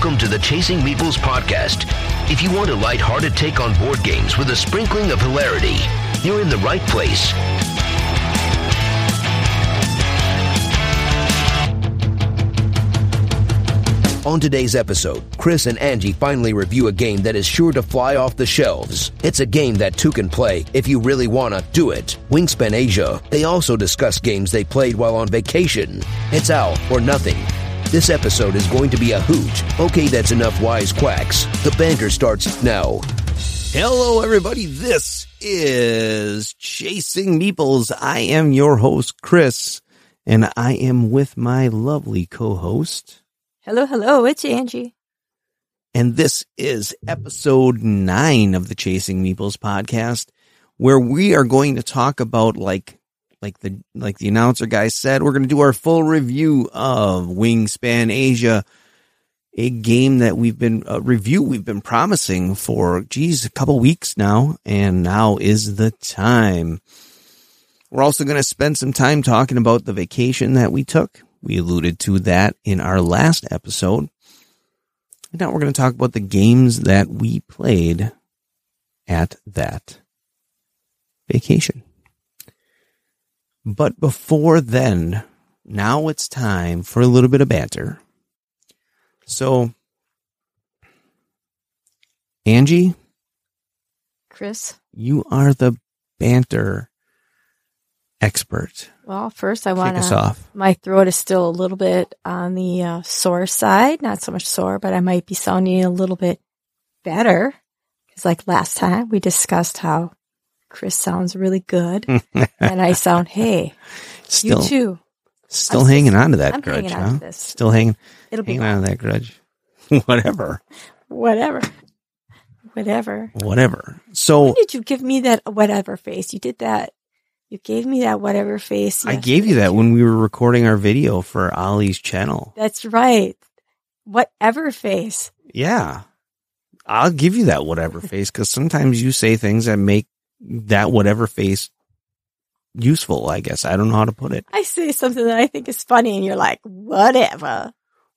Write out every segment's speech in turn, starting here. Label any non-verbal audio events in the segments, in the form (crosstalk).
Welcome to the Chasing Meeples podcast. If you want a light-hearted take on board games with a sprinkling of hilarity, you're in the right place. On today's episode, Chris and Angie finally review a game that is sure to fly off the shelves. It's a game that two can play if you really wanna do it. Wingspan Asia. They also discuss games they played while on vacation. It's out or nothing. This episode is going to be a hoot. Okay, that's enough wise quacks. The banter starts now. Hello, everybody. This is Chasing Meeples. I am your host, Chris, and I am with my lovely co-host. Hello, hello, it's Angie. And this is episode nine of the Chasing Meeples podcast, where we are going to talk about like, like the, like the announcer guy said, we're going to do our full review of Wingspan Asia, a game that we've been, a review we've been promising for, geez, a couple weeks now. And now is the time. We're also going to spend some time talking about the vacation that we took. We alluded to that in our last episode. And now we're going to talk about the games that we played at that vacation. But before then, now it's time for a little bit of banter. So, Angie, Chris. you are the banter expert. Well, first I want to. My throat is still a little bit on the uh, sore side. Not so much sore, but I might be sounding a little bit better. Because, like last time, we discussed how Chris sounds really good, (laughs) and I sound, hey, Still, you too. still I'm hanging still- on to that I'm grudge, huh? Still hanging, It'll be hanging on to that grudge. (laughs) Whatever, whatever, whatever. whatever. So When did you give me that whatever face? You did that. You gave me that whatever face. I gave you that when we were recording our video for Ollie's channel. That's right. Whatever face. Yeah. I'll give you that whatever face because sometimes you say things that make that whatever face useful, I guess. I don't know how to put it. I say something that I think is funny, and you're like, whatever,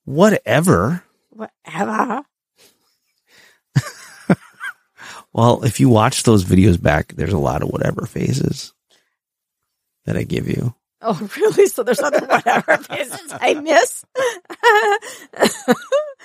Whatever. whatever. (laughs) Well, if you watch those videos back, there's a lot of whatever faces that I give you. Oh, (laughs) really? So there's other (laughs) whatever faces I miss.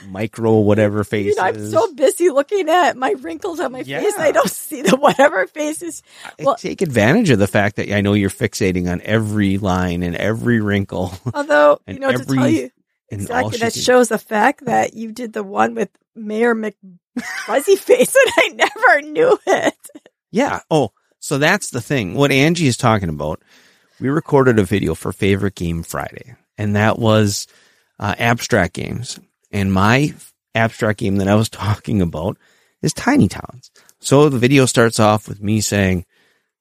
(laughs) Micro whatever you faces. know, I'm so busy looking at my wrinkles on my face, I don't see the whatever faces. I take advantage of the fact that I know you're fixating on every line and every wrinkle Although, you know, to tell you exactly, that shows the fact that you did the one with Mayor McFuzzy face, and I never knew it. Yeah. Oh, so that's the thing. What Angie is talking about, we recorded a video for Favorite Game Friday, and that was uh, abstract games. And my abstract game that I was (laughs) talking about is Tiny Towns. So the video starts off with me saying,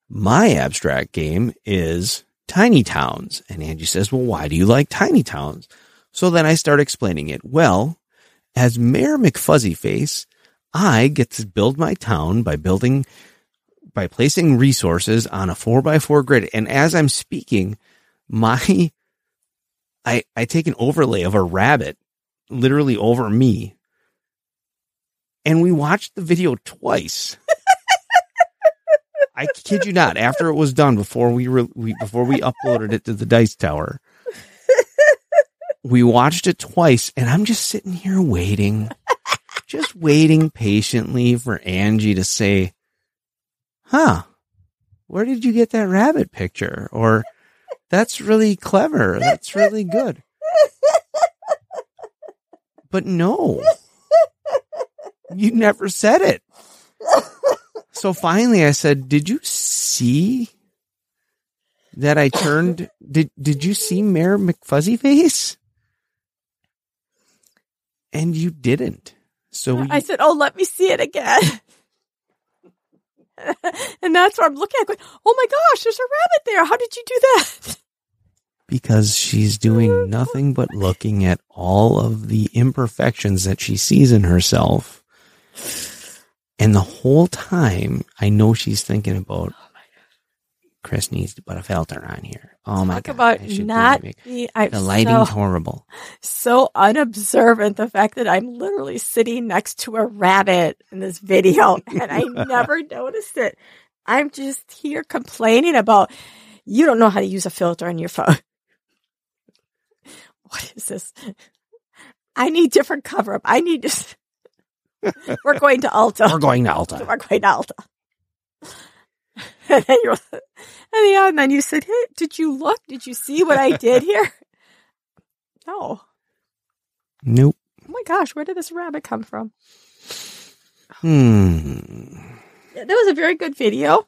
my abstract game is Tiny Towns. And Angie says, well, why do you like Tiny Towns? So then I start explaining it. Well, as Mayor McFuzzy Face, I get to build my town by building by placing resources on a four by four grid. And as I'm speaking, my, I, I take an overlay of a rabbit literally over me. And we watched the video twice. I kid you not. After it was done, before we were, we, before we uploaded it to the Dice Tower, we watched it twice and I'm just sitting here waiting, just waiting patiently for Angie to say, huh, where did you get that rabbit picture? Or that's really clever. That's really good. But no, you never said it. So finally I said, did you see that I turned, did, did you see Mayor McFuzzy face? And you didn't. So I you- said, "Oh, let me see it again." (laughs) and that's where I'm looking at, going, "Oh my gosh, there's a rabbit there! How did you do that?" because she's doing (laughs) nothing but looking at all of the imperfections that she sees in herself. And the whole time, I know she's thinking about Chris needs to put a filter on here. Oh my Talk about I not. I'm The lighting's so, horrible. so unobservant. The fact that I'm literally sitting next to a rabbit in this video, (laughs) and I never noticed it. I'm just here complaining about you don't know how to use a filter on your phone. (laughs) What is this? I need different cover up. I need to. (laughs) We're going to Alta. We're going to Alta. We're going to Ulta. (laughs) And then, you're, and, yeah, and then you said, hey, did you look? Did you see what I did (laughs) here? No. Nope. Oh my gosh, where did this rabbit come from? Hmm. That was a very good video.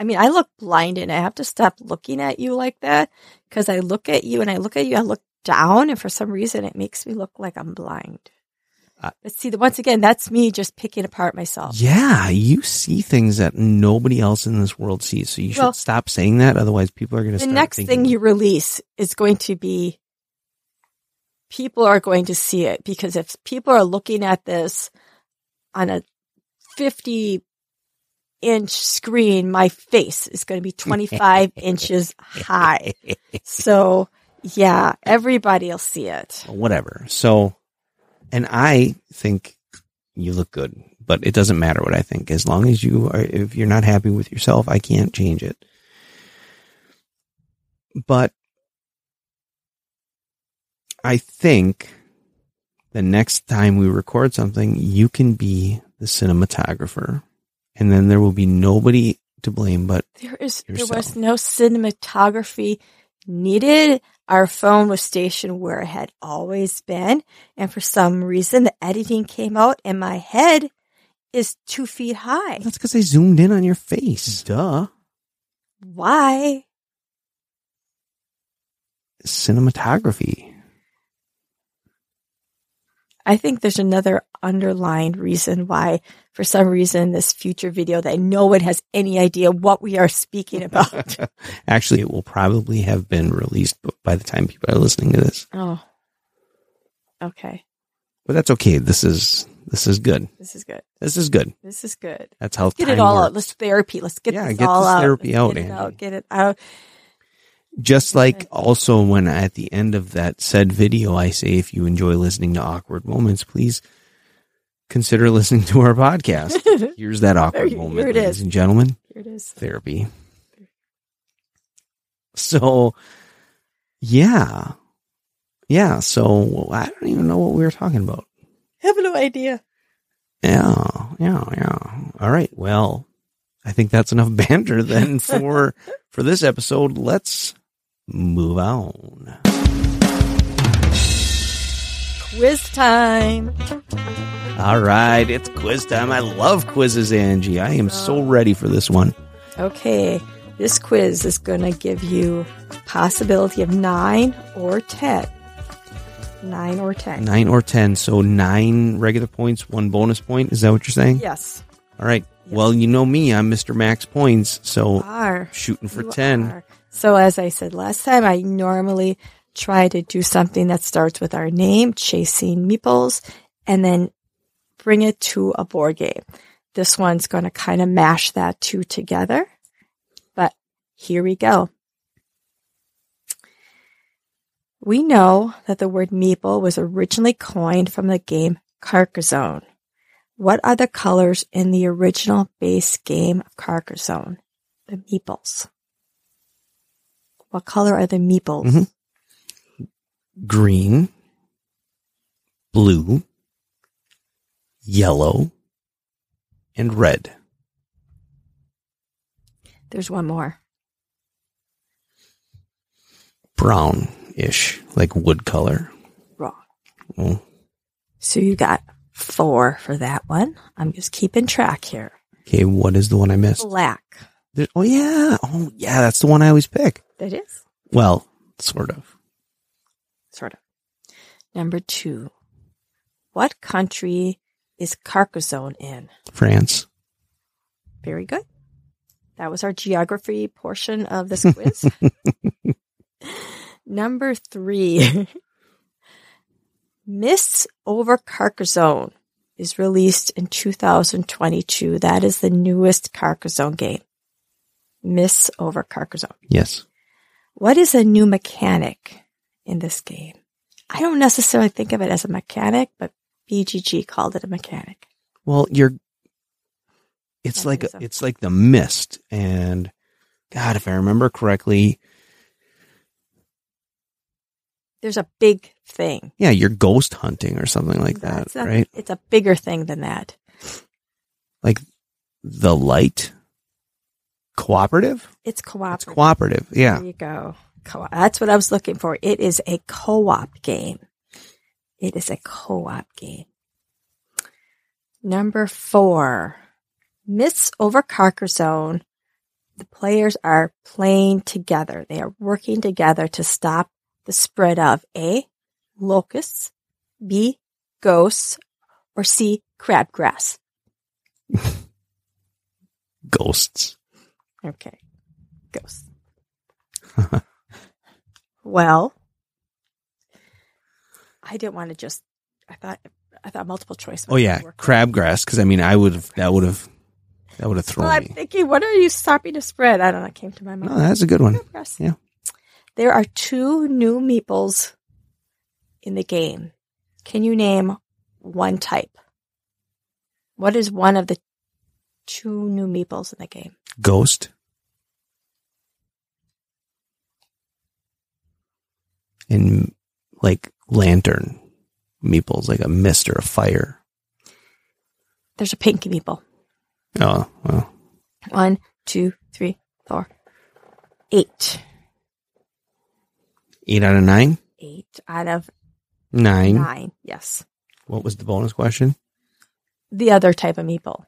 I mean, I look blinded. I have to stop looking at you like that because I look at you and I look at you, I look down, and for some reason it makes me look like I'm blind. Uh, but see, the once again, that's me just picking apart myself. Yeah, you see things that nobody else in this world sees. So you should stop saying that. Otherwise, people are going to the next thinking, thing you release is going to be people are going to see it because if people are looking at this on a 50 inch screen, my face is going to be 25 (laughs) inches high. So yeah, everybody will see it. whatever. So, and I think you look good, but it doesn't matter what I think. As long as you are, if you're not happy with yourself, I can't change it. But I think the next time we record something, you can be the cinematographer and then there will be nobody to blame but There is there was no cinematography needed. Our phone was stationed where it had always been, and for some reason the editing came out and my head is two feet high. that's because I zoomed in on your face. Duh. Why? Cinematography. I think there's another underlying reason why, for some reason, this future video that no one has any idea what we are speaking about. (laughs) Actually, it will probably have been released by the time people are listening to this. oh, okay. But that's okay. This is this is good. This is good. This is good. This is good. That's how Get it all works. out. Let's therapy. Let's get Yeah, this get all this out. therapy Let's out, Get it out. Get it out. Just like also when at the end of that said video, I say if you enjoy listening to awkward moments, please consider (laughs) listening to our podcast. (laughs) Here's that awkward There- moment, here it ladies is. and gentlemen. Here it is. Therapy. So, yeah, yeah. So I don't even know what we were talking about. have no idea. Yeah, yeah, yeah. All right. Well, I think that's enough (laughs) banter then for for this episode. Let's move on. Quiz time. All right, it's quiz time. I love quizzes, Angie. I am so ready for this one. Okay. This quiz is going to give you possibility of nine or 10. Nine or 10. Nine or ten, so nine regular points, one bonus point. Is that what you're saying? Yes. All right. Yes. Well, you know me. I'm Mr. Max Points, so shooting for You ten. are. So as I said last time, I normally try to do something that starts with our name, chasing meeples, and then bring it to a board game. This one's going to kind of mash that two together. But here we go. We know that the word meeple was originally coined from the game Carcassonne. What are the colors in the original base game of Carcassonne? The meeples. What color are the meeples? Mhm. Green, blue, yellow, and red. There's one more. Brown-ish, like wood color. Wrong. Oh, So you got four for that one. I'm just keeping track here. okay, what is the one I missed? Black. There- oh yeah, oh yeah, that's the one I always pick. That is Well, sort of. sort of. Number two. What country is Carcassonne in? France. Very good. That was our geography portion of this quiz. (laughs) Number three. (laughs) Mists over Carcassonne is released in 2022. That is the newest Carcassonne game. Mists over Carcassonne. Yes. what is a new mechanic in this game? I don't necessarily think of it as a mechanic, but BGG called it a mechanic. Well, you're. It's like a, it's like the mist, and God, if I remember correctly, There's a big thing. yeah, you're ghost hunting or something like that, It's a- right? It's a bigger thing than that. Like the light cooperative. It's It's cooperative. cooperative. Yeah. There you go. Co- That's what I was looking for. It is a co-op game. It is a co-op game. Number four, Mists over Carcassonne. The players are playing together. They are working together to stop the spread of A, locusts, B, ghosts, or C, crabgrass. (laughs) Ghosts. Okay. Ghosts. (laughs) well, I didn't want to just. I thought. I thought multiple choice. Oh yeah, crabgrass. Because I mean, I would have. That would have. That would have thrown Well, I'm me. thinking, what are you stopping to spread? I don't know. It came to my mind. No, that's a good one. Crabgrass. yeah. There are two new meeples in the game. Can you name one type? What is one of the two new meeples in the game? Ghost. And like lantern meeples, like a mist or a fire. There's a pink meeple. Oh, well. One, two, three, four, eight. Eight out of nine? Eight out of Nine. nine. Yes. What was the bonus question? The other type of meeple.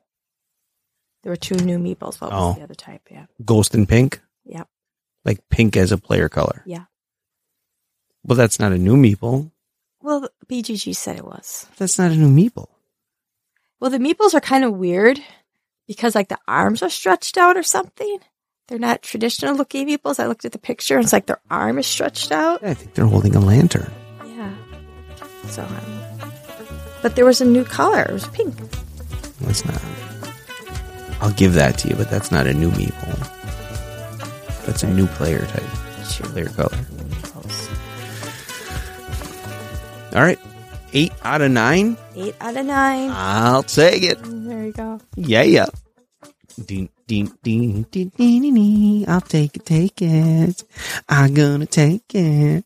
There were two new meeples. What was Oh. the other type? Yeah. Ghost and pink? Yep. Like pink as a player color. Yeah. Well, that's not a new meeple. Well, BGG said it was. That's not a new meeple. Well, the meeples are kind of weird because like the arms are stretched out or something. They're not traditional looking meeples. I looked at the picture and it's like their arm is stretched out. I think they're holding a lantern. Yeah. So, um, but there was a new color. It was pink. That's not. I'll give that to you, but that's not a new meeple. That's a new player type, Two player color. All right. Eight out of nine. Eight out of nine. I'll take it. Oh, there you go. Yeah, yeah. Ding, ding, ding, ding, ding, ding, ding. I'll take it, take it. I'm gonna take it.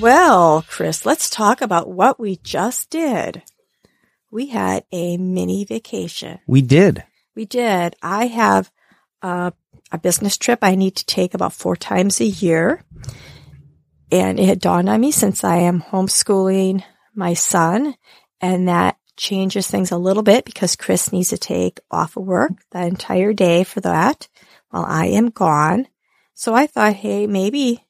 Well, Chris, let's talk about what we just did. We had a mini vacation. We did. We did. I have uh, a business trip I need to take about four times a year. And it had dawned on me since I am homeschooling my son, and that changes things a little bit because Chris needs to take off of work that entire day for that while I am gone. So I thought, hey, maybe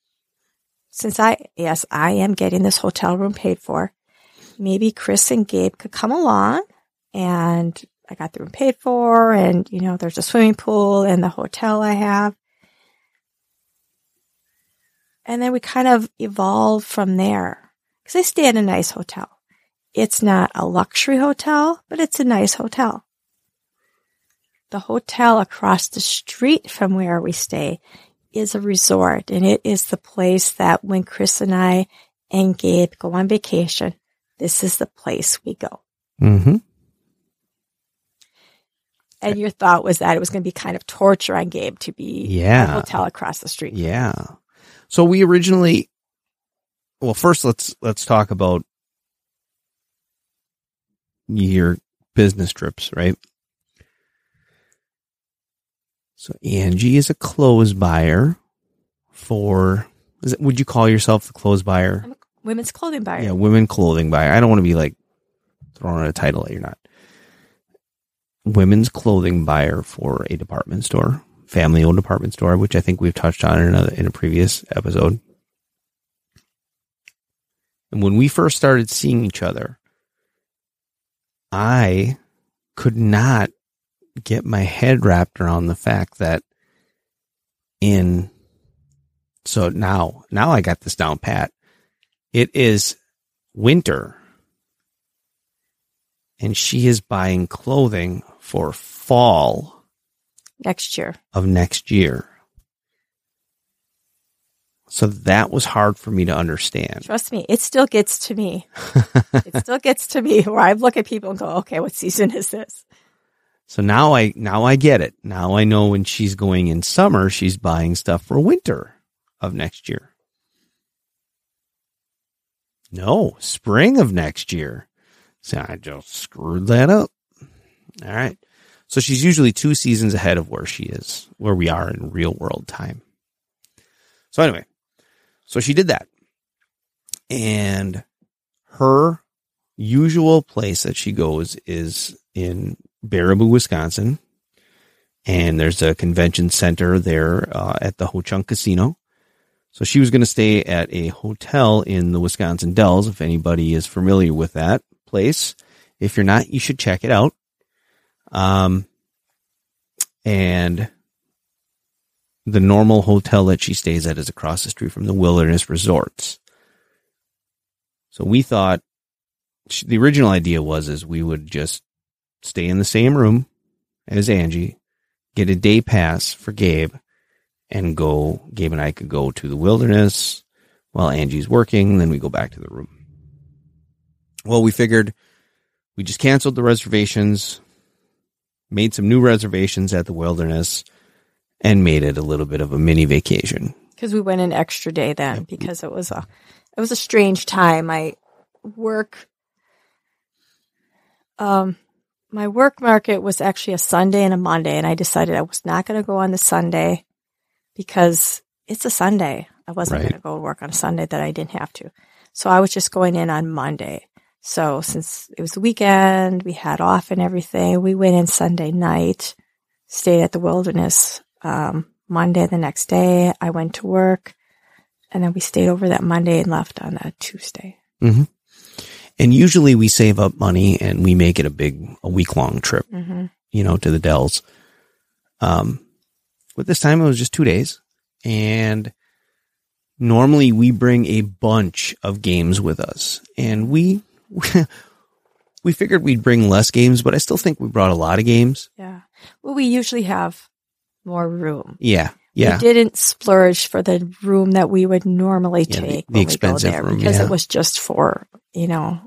since I, yes, I am getting this hotel room paid for, maybe Chris and Gabe could come along and I got the room paid for and, you know, there's a swimming pool in the hotel I have. And then we kind of evolved from there because I stay in a nice hotel. It's not a luxury hotel, but it's a nice hotel. The hotel across the street from where we stay is a resort and it is the place that when Chris and I and Gabe go on vacation, this is the place we go. Mm-hmm. And your thought was that it was going to be kind of torture on Gabe to be Yeah. at a hotel across the street. Yeah. So we originally, well, first let's let's talk about your business trips, right? So Angie is a clothes buyer for. Is it, would you call yourself the clothes buyer? Women's clothing buyer. Yeah, women clothing buyer. I don't want to be like throwing a title that you're not. Women's clothing buyer for a department store, family owned department store, which I think we've touched on in in a previous episode. And when we first started seeing each other, I could not get my head wrapped around the fact that in so now now I got this down pat. It is winter and she is buying clothing for fall next year. of next year. So that was hard for me to understand. Trust me, it still gets to me. (laughs) it still gets to me where I look at people and go, okay, what season is this? So now I now I get it. Now I know when she's going in summer, she's buying stuff for winter of next year. No, spring of next year. So I just screwed that up. All right. So she's usually two seasons ahead of where she is, where we are in real world time. So anyway, so she did that. And her usual place that she goes is in Baraboo, Wisconsin. And there's a convention center there uh, at the Ho Chunk Casino. So she was going to stay at a hotel in the Wisconsin Dells. If anybody is familiar with that place, if you're not, you should check it out. Um, and the normal hotel that she stays at is across the street from the Wilderness Resorts. So we thought the original idea was is we would just stay in the same room as Angie, get a day pass for Gabe, and go. Gabe and I could go to the Wilderness while Angie's working. Then we go back to the room. Well, we figured we just canceled the reservations, made some new reservations at the Wilderness, and made it a little bit of a mini vacation. Because we went an extra day then because it was a it was a strange time. I work um my work market was actually a Sunday and a Monday and I decided I was not going to go on the Sunday because it's a Sunday. I wasn't Right. going to go to work on a Sunday that I didn't have to. So I was just going in on Monday. So since it was the weekend, we had off and everything, we went in Sunday night, stayed at the wilderness. Um, Monday the next day, I went to work and then we stayed over that Monday and left on a Tuesday. And usually we save up money and we make it a big, a week long trip, hmm you know, to the Dells. Um, but this time it was just two days. And normally we bring a bunch of games with us and we, (laughs) we figured we'd bring less games, but I still think we brought a lot of games. Yeah. Well, we usually have more room. Yeah. Yeah. We didn't splurge for the room that we would normally Yeah, take the when expensive there room, because yeah. it was just for, you know,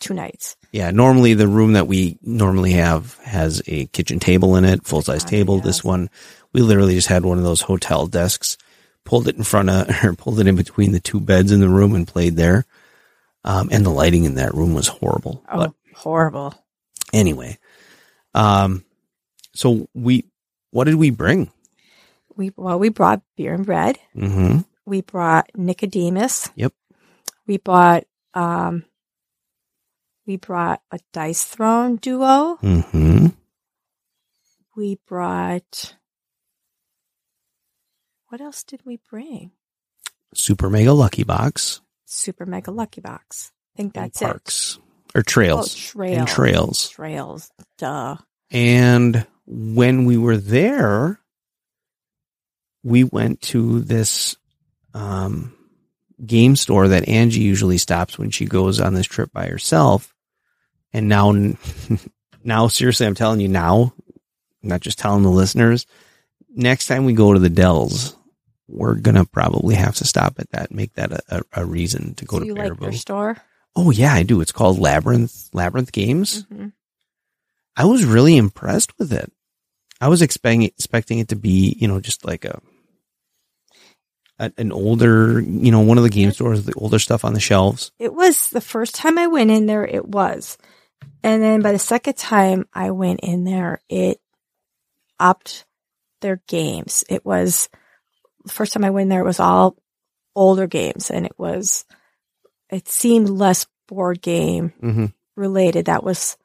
two nights. Yeah, normally the room that we normally have has a kitchen table in it, full size Ah, table. yes. This one, we literally just had one of those hotel desks, pulled it in front of, (laughs) or pulled it in between the two beds in the room and played there. Um, and the lighting in that room was horrible. Oh, But horrible. anyway, um, so we, what did we bring? We, well, we brought beer and bread. Mm-hmm. We brought Nicodemus. Yep. We bought, um, we brought a dice throne duo. Mm-hmm. We brought, what else did we bring? Super mega lucky box. Super Mega Lucky Box. I think and that's it. parks or Oh, trails trails. and trails. Trails. Duh. And when we were there, we went to this um, game store that Angie usually stops when she goes on this trip by herself. And now, (laughs) now, seriously, I'm telling you now, I'm not just telling the listeners. Next time we go to the Dells, we're gonna probably have to stop at that, make that a, a, a reason to go Do to you like their store? oh yeah, I do. It's called Labyrinth Labyrinth Games. hmm I was really impressed with it. I was expecting expecting it to be, you know, just like a, a an older, you know, one of the game stores, the older stuff on the shelves. It was the first time I went in there, it was. And then by the second time I went in there, it upped their games. It was the first time I went there, it was all older games and it was, it seemed less board game Mm-hmm. related. That was,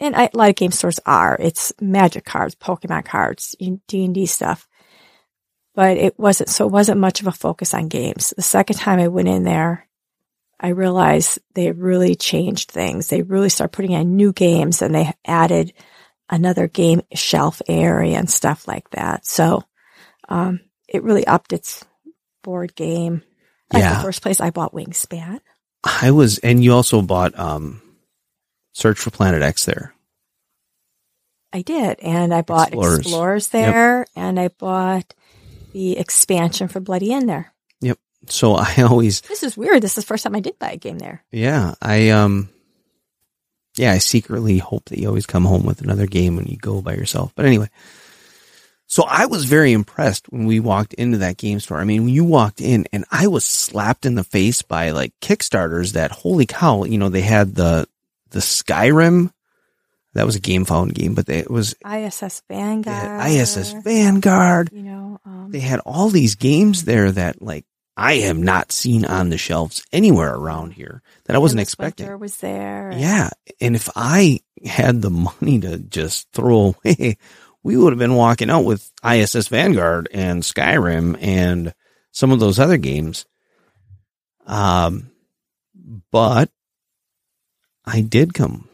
and I, a lot of game stores are. It's magic cards, Pokemon cards, D and D stuff. But it wasn't. So it wasn't much of a focus on games. The second time I went in there, I realized they really changed things. They really started putting in new games, and they added another game shelf area and stuff like that. So um, it really upped its board game. Like Yeah. the first place I bought Wingspan. I was, and you also bought um, Search for Planet X there. I did, and I bought Explorers. Explorers, there, and I bought the expansion for Bloody Inn there. Yep. So I (laughs) always, This is weird. This is the first time I did buy a game there. yeah, I, um, yeah, I secretly hope that you always come home with another game when you go by yourself. But anyway, so I was very impressed when we walked into that game store. I mean, when you walked in and I was slapped in the face by like Kickstarters that holy cow, you know, they had the, the Skyrim. That was a Gamefound game, but they, it was ISS Vanguard. ISS Vanguard. You know, um, They had all these games there that like I have not seen on the shelves anywhere around here that I wasn't expecting. Was there. Yeah. And if I had the money to just throw (laughs) away, we would have been walking out with ISS Vanguard and Skyrim and some of those other games. Um, but I did come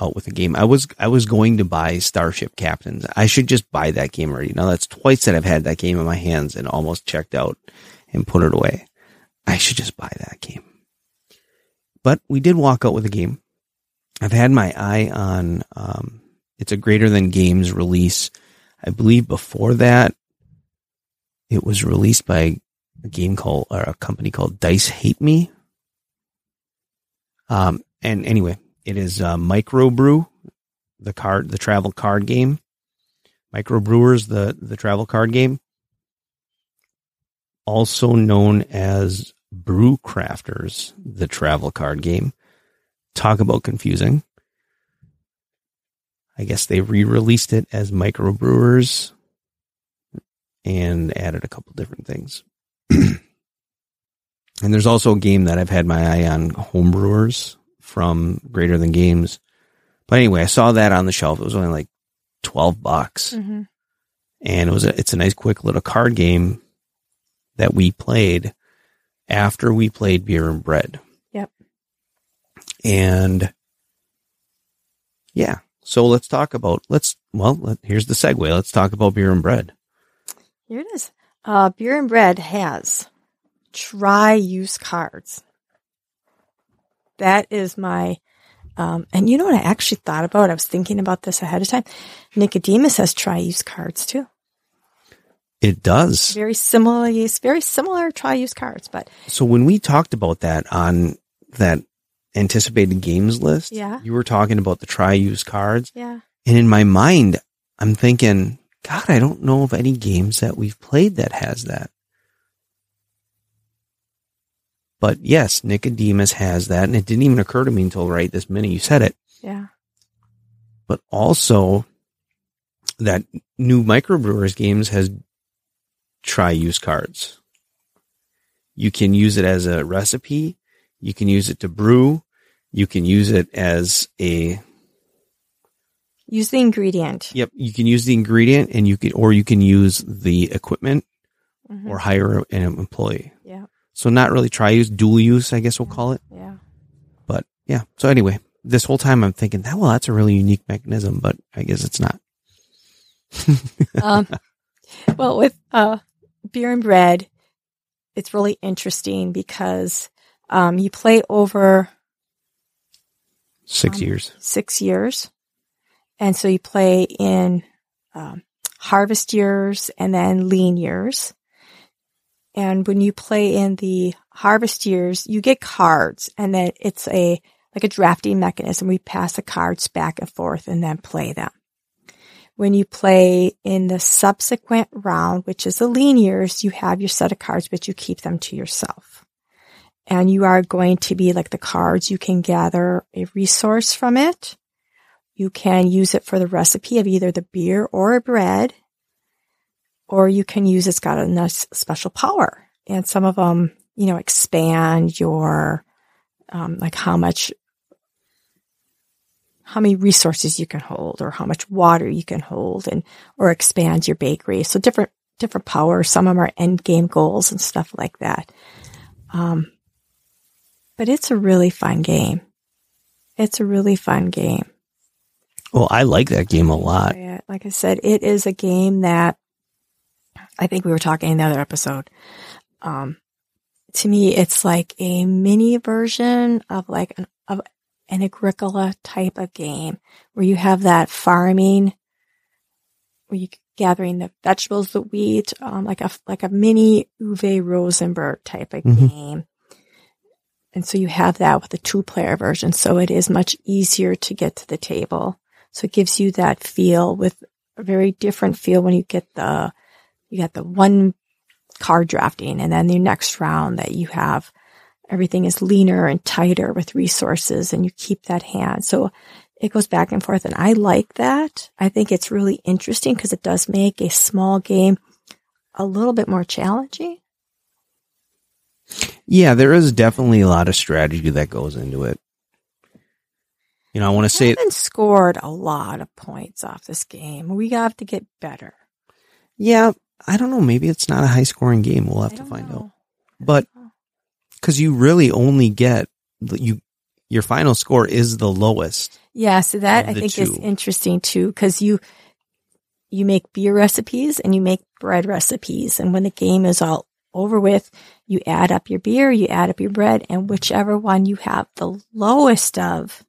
out with a game. I was, I was going to buy Starship Captains. I should just buy that game already. Now that's twice that I've had that game in my hands and almost checked out and put it away. I should just buy that game. But we did walk out with a game. I've had my eye on um, it's a greater than games release. I believe before that it was released by a game called or a company called Dice Hate Me. Um and anyway, it is uh, Microbrew, the card the travel card game. Microbrewers, the the travel card game. Also known as Brew Crafters, the travel card game. Talk about confusing. I guess they re-released it as microbrewers and added a couple different things. (clears throat) and there's also a game that I've had my eye on, homebrewers from Greater Than Games. But anyway, I saw that on the shelf. It was only like 12 bucks Mhm. and it was a, it's a nice quick little card game that we played after we played beer and bread. Yep. And yeah, so let's talk about let's well let, here's the segue. Let's talk about beer and bread. Here it is. Uh, Beer and Bread has try use cards. That is my, um, and you know what I actually thought about? I was thinking about this ahead of time. Nicodemus has try use cards too. It does. Very similar, it's very similar try use cards, but So when we talked about that on that anticipated games list, Yeah. you were talking about the try use cards, yeah. and in my mind, I'm thinking, God, I don't know of any games that we've played that has that. But yes, Nicodemus has that, and it didn't even occur to me until right this minute you said it. Yeah. But also, that new microbrewers games has try use cards. You can use it as a recipe. You can use it to brew. You can use it as a Use the ingredient. Yep, you can use the ingredient and you can or you can use the equipment Mhm. or hire an employee. Yeah. So not really try use, dual use, I guess we'll call it. Yeah. But yeah. So anyway, this whole time I'm thinking that well that's a really unique mechanism, but I guess it's not. (laughs) um, well, with uh, beer and bread, it's really interesting because um, you play over 6 Um, years. six years, and so you play in um, harvest years and then lean years. And when you play in the harvest years, you get cards, and then it's a like a drafting mechanism. We pass the cards back and forth and then play them. When you play in the subsequent round, which is the lean years, you have your set of cards, but you keep them to yourself. And you are going to be like the cards. You can gather a resource from it. You can use it for the recipe of either the beer or bread, or you can use it's got a nice special power. And some of them, you know, expand your, um, like how much how many resources you can hold or how much water you can hold and or expand your bakery. So different different powers. Some of them are end game goals and stuff like that. Um, but it's a really fun game. It's a really fun game. Well, I like that game a lot. Like I said, it is a game that I think we were talking in the other episode. Um, to me, it's like a mini version of like an, of an Agricola type of game where you have that farming where you gathering the vegetables, the wheat, um, like a like a mini Uwe Rosenberg type of Mhm. game. And so you have that with the two player version. So it is much easier to get to the table. So it gives you that feel with a very different feel when you get the, you got the one card drafting and then the next round that you have everything is leaner and tighter with resources and you keep that hand. So it goes back and forth and I like that. I think it's really interesting because it does make a small game a little bit more challenging. Yeah, there is definitely a lot of strategy that goes into it. You know, I want to We say, haven't scored a lot of points off this game. We have to get better. yeah, I don't know. Maybe it's not a high scoring game. We'll have to find know. out. But because you really only get you, your final score is the lowest. Yeah, so that I think is interesting too, because you you make beer recipes and you make bread recipes, and when the game is all over with, you add up your beer, you add up your bread, and whichever one you have the lowest of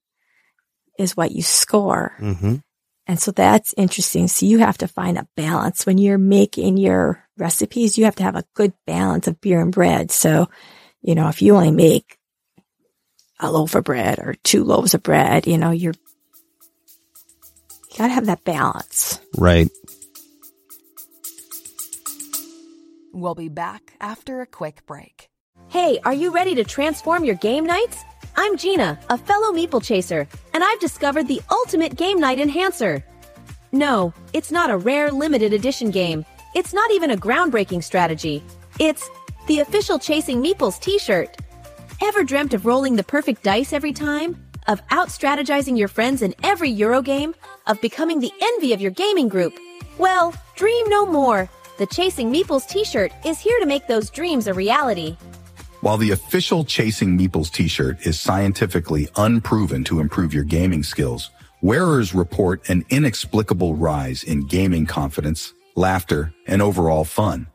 is what you score. Mm-hmm. And so that's interesting. So you have to find a balance when you're making your recipes. You have to have a good balance of beer and bread. So, you know, if you only make a loaf of bread or two loaves of bread, you know, you're, you gotta have that balance. Right. We'll be back after a quick break. Hey, are you ready to transform your game nights? I'm Gina, a fellow Meeple Chaser, and I've discovered the ultimate game night enhancer. No, it's not a rare limited edition game. It's not even a groundbreaking strategy. It's the official Chasing Meeples t shirt. Ever dreamt of rolling the perfect dice every time? Of out strategizing your friends in every Euro game? Of becoming the envy of your gaming group? Well, dream no more. The Chasing Meeples t shirt is here to make those dreams a reality. While the official Chasing Meeples t-shirt is scientifically unproven to improve your gaming skills, wearers report an inexplicable rise in gaming confidence, laughter, and overall fun.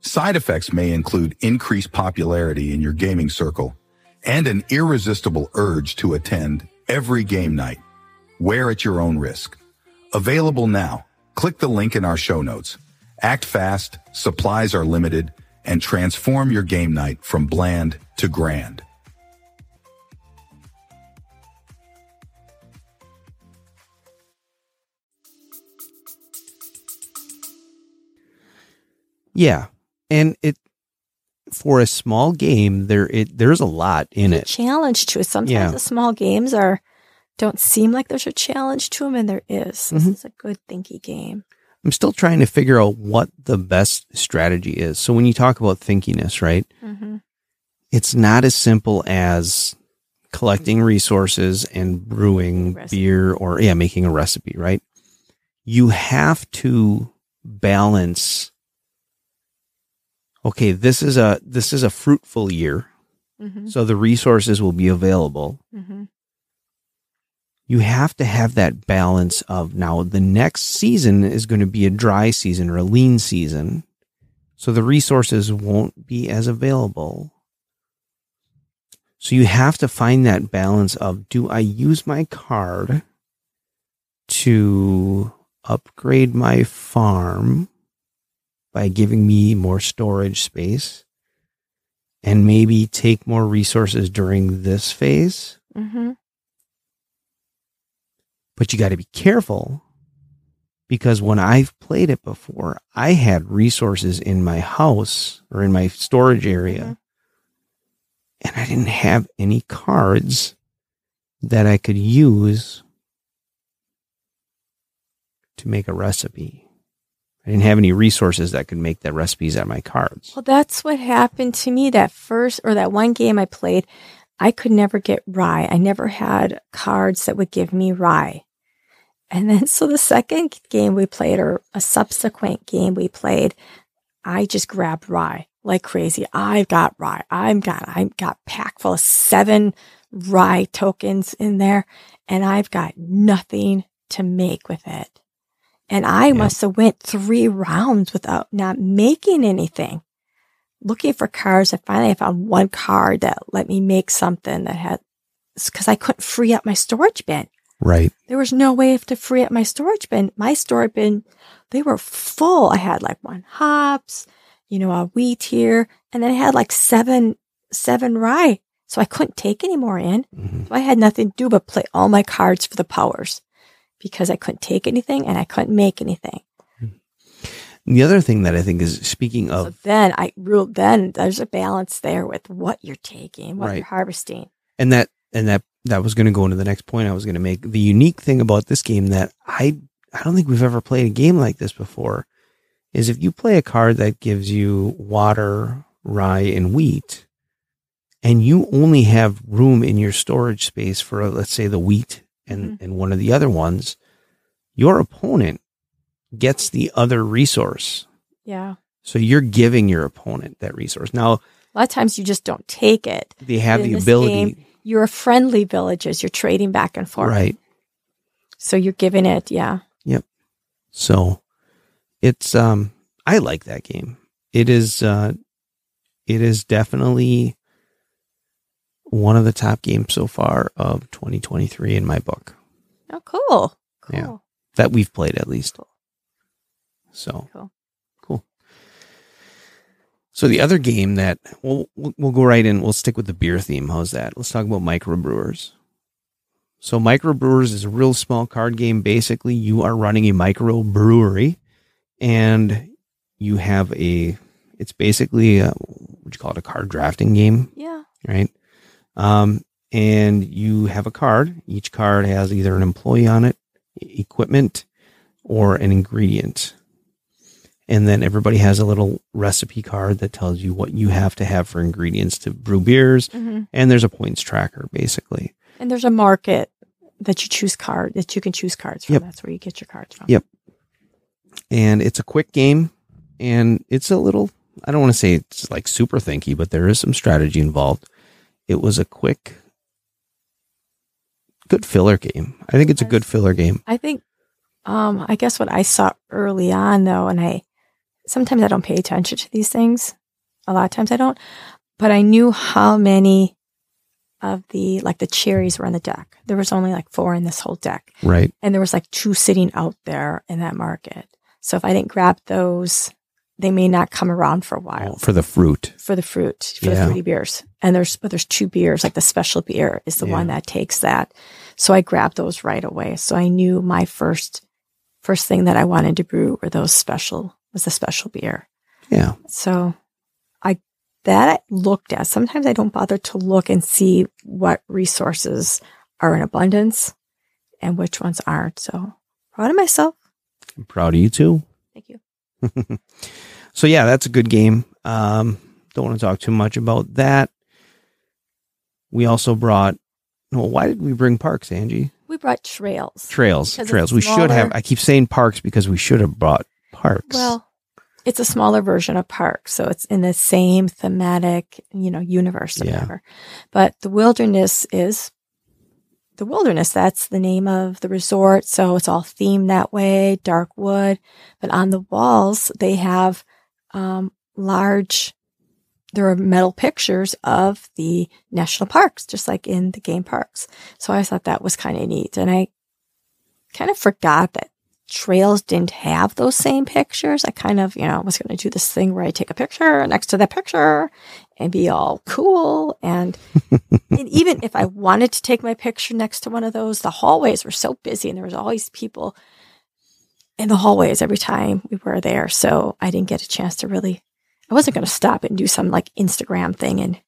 Side effects may include increased popularity in your gaming circle and an irresistible urge to attend every game night. Wear at your own risk. Available now. Click the link in our show notes. Act fast, supplies are limited, and transform your game night from bland to grand. Yeah. And it, for a small game, there, it, there's a lot in it. Challenge to it. Sometimes Yeah. the small games are, don't seem like there's a challenge to them and there is. This Mhm. is a good thinky game. I'm still trying to figure out what the best strategy is. So when you talk about thinkiness, right? Mm-hmm. It's not as simple as collecting resources and brewing Recipe. beer or yeah, making a recipe, right? You have to balance okay, this is a this is a fruitful year, Mm-hmm. so the resources will be available. Mm-hmm. You have to have that balance of now the next season is going to be a dry season or a lean season. So the resources won't be as available. So you have to find that balance of do I use my card to upgrade my farm by giving me more storage space and maybe take more resources during this phase? Mm-hmm. But you got to be careful because when I've played it before, I had resources in my house or in my storage area Mhm. and I didn't have any cards that I could use to make a recipe. I didn't have any resources that could make the recipes out of my cards. Well, that's what happened to me that first or that one game I played. I could never get rye. I never had cards that would give me rye. And then, so the second game we played, or a subsequent game we played, I just grabbed rye like crazy. I've got rye. I've got, I've got pack full of seven rye tokens in there, and I've got nothing to make with it. And I must have went three rounds without not making anything. Looking for cards, I finally found one card that let me make something that had, because I couldn't free up my storage bin. Right. There was no way to free up my storage bin. My storage bin, they were full. I had like one hops, you know, a wheat here, and then I had like seven, seven rye. So I couldn't take any more in. Mhm. So I had nothing to do but play all my cards for the powers because I couldn't take anything and I couldn't make anything. And the other thing that I think is speaking So of, then I ruled, then there's a balance there with what you're taking, what Right. you're harvesting. and that, and that, that was going to go into the next point I was going to make. The unique thing about this game that I, I don't think we've ever played a game like this before is if you play a card that gives you water, rye, and wheat, and you only have room in your storage space for, let's say, the wheat and, mm-hmm. and one of the other ones, your opponent gets the other resource. Yeah. So you're giving your opponent that resource. Now A lot of times you just don't take it. they have the ability, game, You're friendly villages. You're trading back and forth. right? So you're giving it, yeah. Yep. So it's um I like that game. It is uh it is definitely one of the top games so far of 2023 in my book Oh, cool. Cool. Yeah. that we've played at least. Cool. So cool. So the other game that we'll we'll we'll go right in. We'll stick with the beer theme. How's that? Let's talk about microbrewers. So microbrewers is a real small card game. Basically, you are running a microbrewery, and you have a. It's basically a, what you call it a card drafting game Yeah. right? Um, and you have a card. Each card has either an employee on it, equipment, or an ingredient. And then everybody has a little recipe card that tells you what you have to have for ingredients to brew beers. hmm And there's a points tracker, basically. And there's a market that you choose card that you can choose cards from. Yep. That's where you get your cards from. Yep. And it's a quick game, and it's a little. I don't want to say it's like super thinky, but there is some strategy involved. It was a quick, good filler game. I think it's a good filler game. I think, um, I guess what I saw early on though, and I sometimes I don't pay attention to these things. A lot of times I don't, but I knew how many of the like the cherries were on the deck. There was only like four in this whole deck, Right. and there was like two sitting out there in that market. So if I didn't grab those, they may not come around for a while For the fruit. for the fruit for Yeah. the fruity beers. And there's but there's two beers, like the special beer is the one that takes that. So I grabbed those right away. So I knew my first first thing that I wanted to brew were those special was a special beer. Yeah. So I that I looked at. Sometimes I don't bother to look and see what resources are in abundance and which ones aren't. So proud of myself. I'm proud of you too. Thank you. (laughs) So yeah, that's a good game. Um, don't want to talk too much about that. We also brought. Well, why did we bring parks, Angie? We brought trails. Trails, trails. We should have. I keep saying parks because we should have brought parks. Well, it's a smaller version of Park, so it's in the same thematic, you know, universe or Yeah. whatever. But the wilderness is the wilderness. That's the name of the resort. So it's all themed that way, dark wood. But on the walls, they have um, large, there are metal pictures of the national parks, just like in the game parks. So I thought that was kind of neat. And I kind of forgot that trails didn't have those same pictures. I kind of, you know, was going to do this thing where I take a picture next to that picture and be all cool. And, (laughs) and even if I wanted to take my picture next to one of those, the hallways were so busy and there was always people in the hallways every time we were there. So I didn't get a chance to really, I wasn't going to stop and do some like Instagram thing and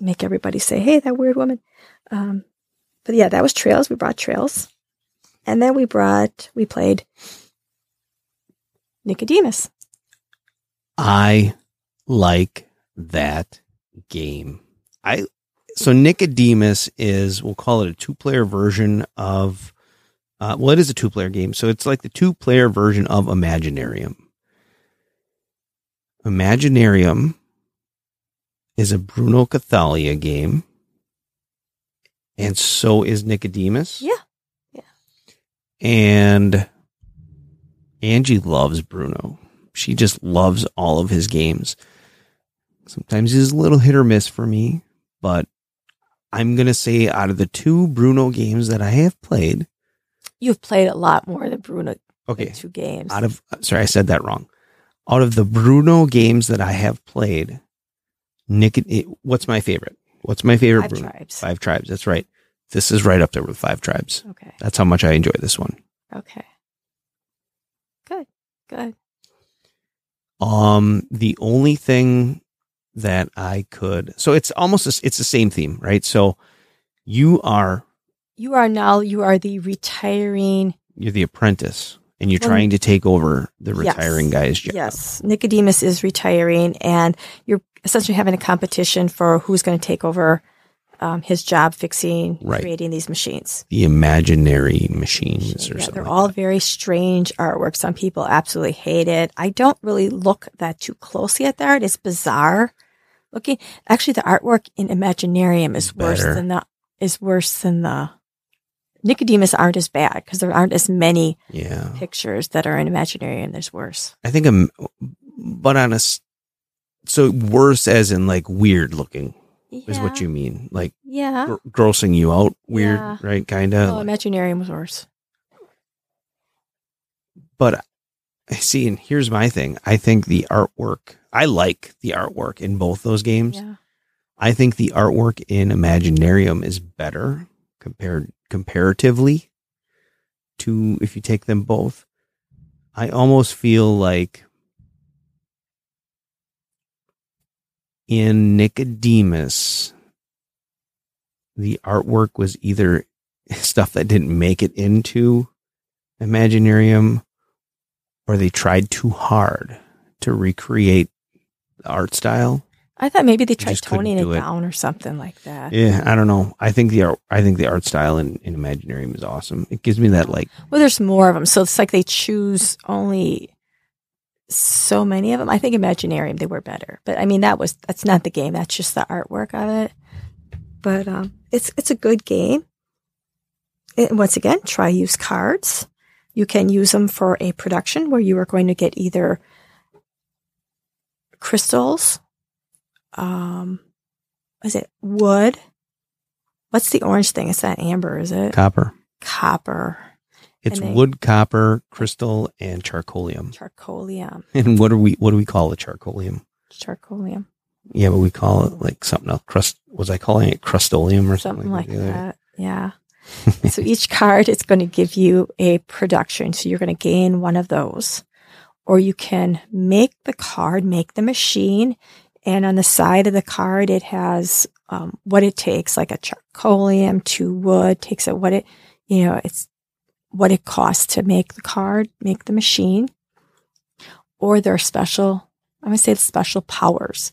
make everybody say, Hey, that weird woman. Um, but yeah, that was trails. We brought trails. And then we brought, we played Nicodemus. I like that game. I so Nicodemus is we'll call it a two player version of uh, well it is a two player game so it's like the two player version of Imaginarium. Imaginarium is a Bruno Cathala game, and so is Nicodemus. Yeah. And Angie loves Bruno. She just loves all of his games. Sometimes he's a little hit or miss for me, but I'm going to say out of the two Bruno games that I have played, You've played a lot more than Bruno. okay, Two games. out of uh, sorry, I said that wrong. Out of the Bruno games that I have played, Nick, what's my favorite? What's my favorite Five Bruno? tribes. Five tribes. That's right. This is right up there with five tribes. Okay. That's how much I enjoy this one. Okay. Good. Good. Um, the only thing that I could, so it's almost, a, it's the same theme, right? So you are, You are now. You are the retiring. you're the apprentice and you're Well, trying to take over the yes. retiring guy's job. Yes, Nicodemus is retiring, and you're essentially having a competition for who's going to take over um, his job, fixing, Right. creating these machines. The imaginary machines or Yeah, something. they're like all that. very strange artwork. Some people absolutely hate it. I don't really look that too closely at the art. It's bizarre looking. Actually, the artwork in Imaginarium is worse than the is worse than the Nicodemus aren't as bad because there aren't as many yeah. pictures that are in Imaginarium. There's worse. I think I'm, but on a, so worse as in like weird looking is what you mean. Like Yeah. gr- grossing you out weird, Yeah. right? Kind of. No, Imaginarium was worse. but I see, and here's my thing. I think the artwork, I like the artwork in both those games. Yeah. I think the artwork in Imaginarium is better compared comparatively to if you take them both. I almost feel like in Nicodemus, the artwork was either (laughs) stuff that didn't make it into Imaginarium or they tried too hard to recreate the art style. I thought maybe they tried toning it it. down or something like that. Yeah, I don't know. I think the art, I think the art style in, in Imaginarium is awesome. It gives me that like Well, there's more of them, so it's like they choose only so many of them. I think Imaginarium they were better, but I mean that was that's not the game. That's just the artwork of it. But um, it's it's a good game. And once again, try use cards. You can use them for a production where you are going to get either crystals, um, is it wood? What's the orange thing? It's not amber, is it? copper. Copper. It's they- wood, copper, crystal, and charcoalium. Charcoalium. (laughs) And what do we what do we call the charcoalium? Charcoalium. Yeah, but we call it like something else. Crust was I calling it crustolium or Something something, like other that. Yeah. (laughs) so each card is going to give you a production. So you're going to gain one of those. Or you can make the card, make the machine, and on the side of the card it has um, what it takes, like a charcoalium to wood, takes it what it you know, it's what it costs to make the card, make the machine. Or their special I'm gonna say the special powers.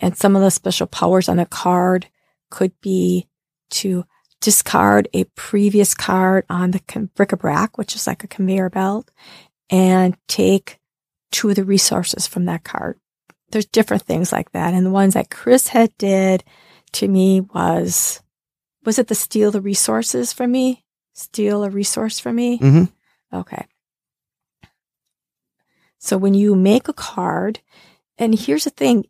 And some of the special powers on the card could be to discard a previous card on the bric-a-brac, which is like a conveyor belt, and take two of the resources from that card. There's different things like that. And the ones that Chris had did to me was, was it the steal the resources from me? Steal a resource from me? Mhm. Okay. So when you make a card, and here's the thing,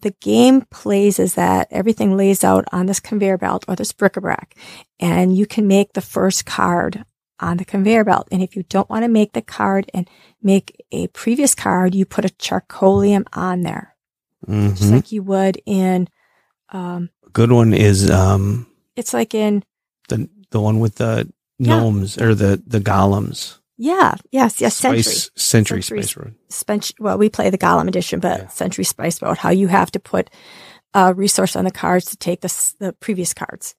the game plays is that everything lays out on this conveyor belt or this bric-a-brac, and you can make the first card on the conveyor belt. And if you don't want to make the card and make a previous card, you put a charcoalium on there, just Mhm. like you would in, um, Good one is um it's like in, the the one with the Yeah. gnomes or the the golems. yeah, yes, yes, Century. Spice, century Century Spice Road. Spen- well, we play the Golem edition, but Yeah. Century Spice Road, how you have to put a resource on the cards to take the, the previous cards.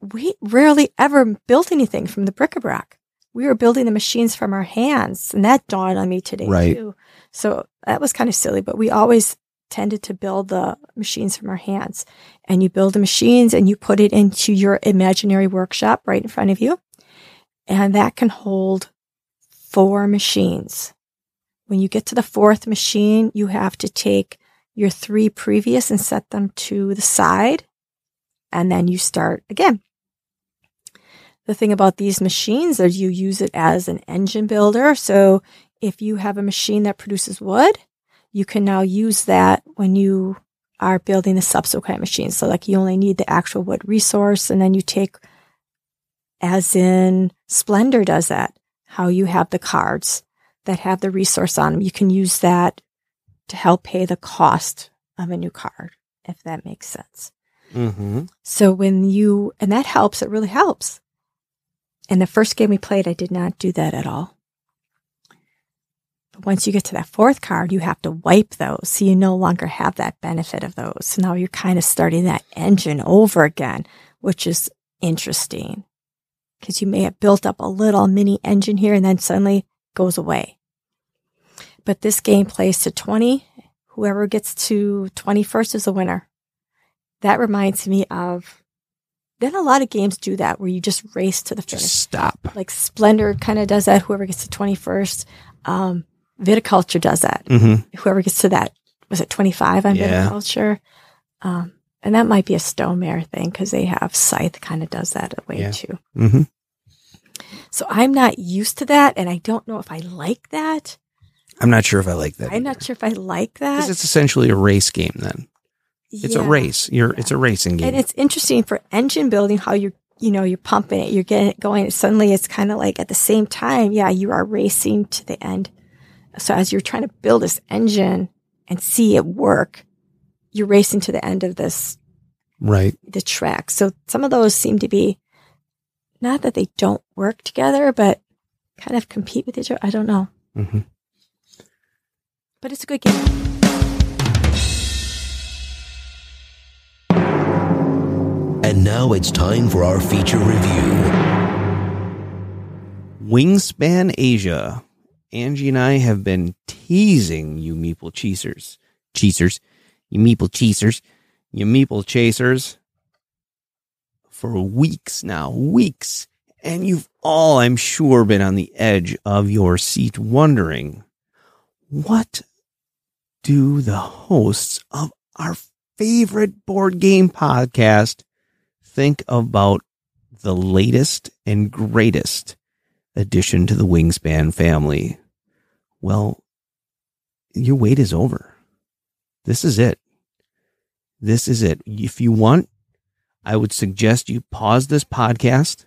We rarely ever built anything from the bric-a-brac. We were building the machines from our hands, and that dawned on me today Right. too. So that was kind of silly, but we always tended to build the machines from our hands. And you build the machines and you put it into your imaginary workshop right in front of you. And that can hold four machines. When you get to the fourth machine, you have to take your three previous and set them to the side. And then you start again. The thing about these machines is you use it as an engine builder. So if you have a machine that produces wood, you can now use that when you are building the subsequent machines. So like you only need the actual wood resource and then you take, as in Splendor does that, how you have the cards that have the resource on them. You can use that to help pay the cost of a new card, if that makes sense. Mm-hmm. So when you, and that helps, it really helps. In the first game we played, I did not do that at all. But once you get to that fourth card, you have to wipe those. So you no longer have that benefit of those. So now you're kind of starting that engine over again, which is interesting because you may have built up a little mini engine here and then suddenly goes away. But this game plays to 20. Whoever gets to 21st is a winner. That reminds me of, then a lot of games do that where you just race to the finish Just stop. like Splendor kind of does that. Whoever gets to 21st, um, Viticulture does that. Mm-hmm. Whoever gets to that, was it 25 on Yeah. Viticulture? Um, and that might be a Stonemaier thing because they have Scythe kind of does that way Yeah. too. Mm-hmm. So I'm not used to that. And I don't know if I like that. I'm not sure if I like that. I'm not sure if I like that because it's essentially a race game. Then it's a race. You're it's a racing game. And it's interesting for engine building how you're, you know, you're pumping it, you're getting it going. Suddenly it's kind of like at the same time, yeah, you are racing to the end. So as you're trying to build this engine and see it work, you're racing to the end of this, right. the track. So some of those seem to be not that they don't work together, but kind of compete with each other. I don't know, Mm-hmm. but it's a good game. And now it's time for our feature review. Wingspan Asia. Angie and I have been teasing you meeple cheesers. Cheesers. You meeple cheesers. You meeple chasers. For weeks now. Weeks. And you've all, I'm sure, been on the edge of your seat wondering what do the hosts of our favorite board game podcast think about the latest and greatest addition to the Wingspan family. Well, your wait is over. This is it. This is it. If you want, I would suggest you pause this podcast,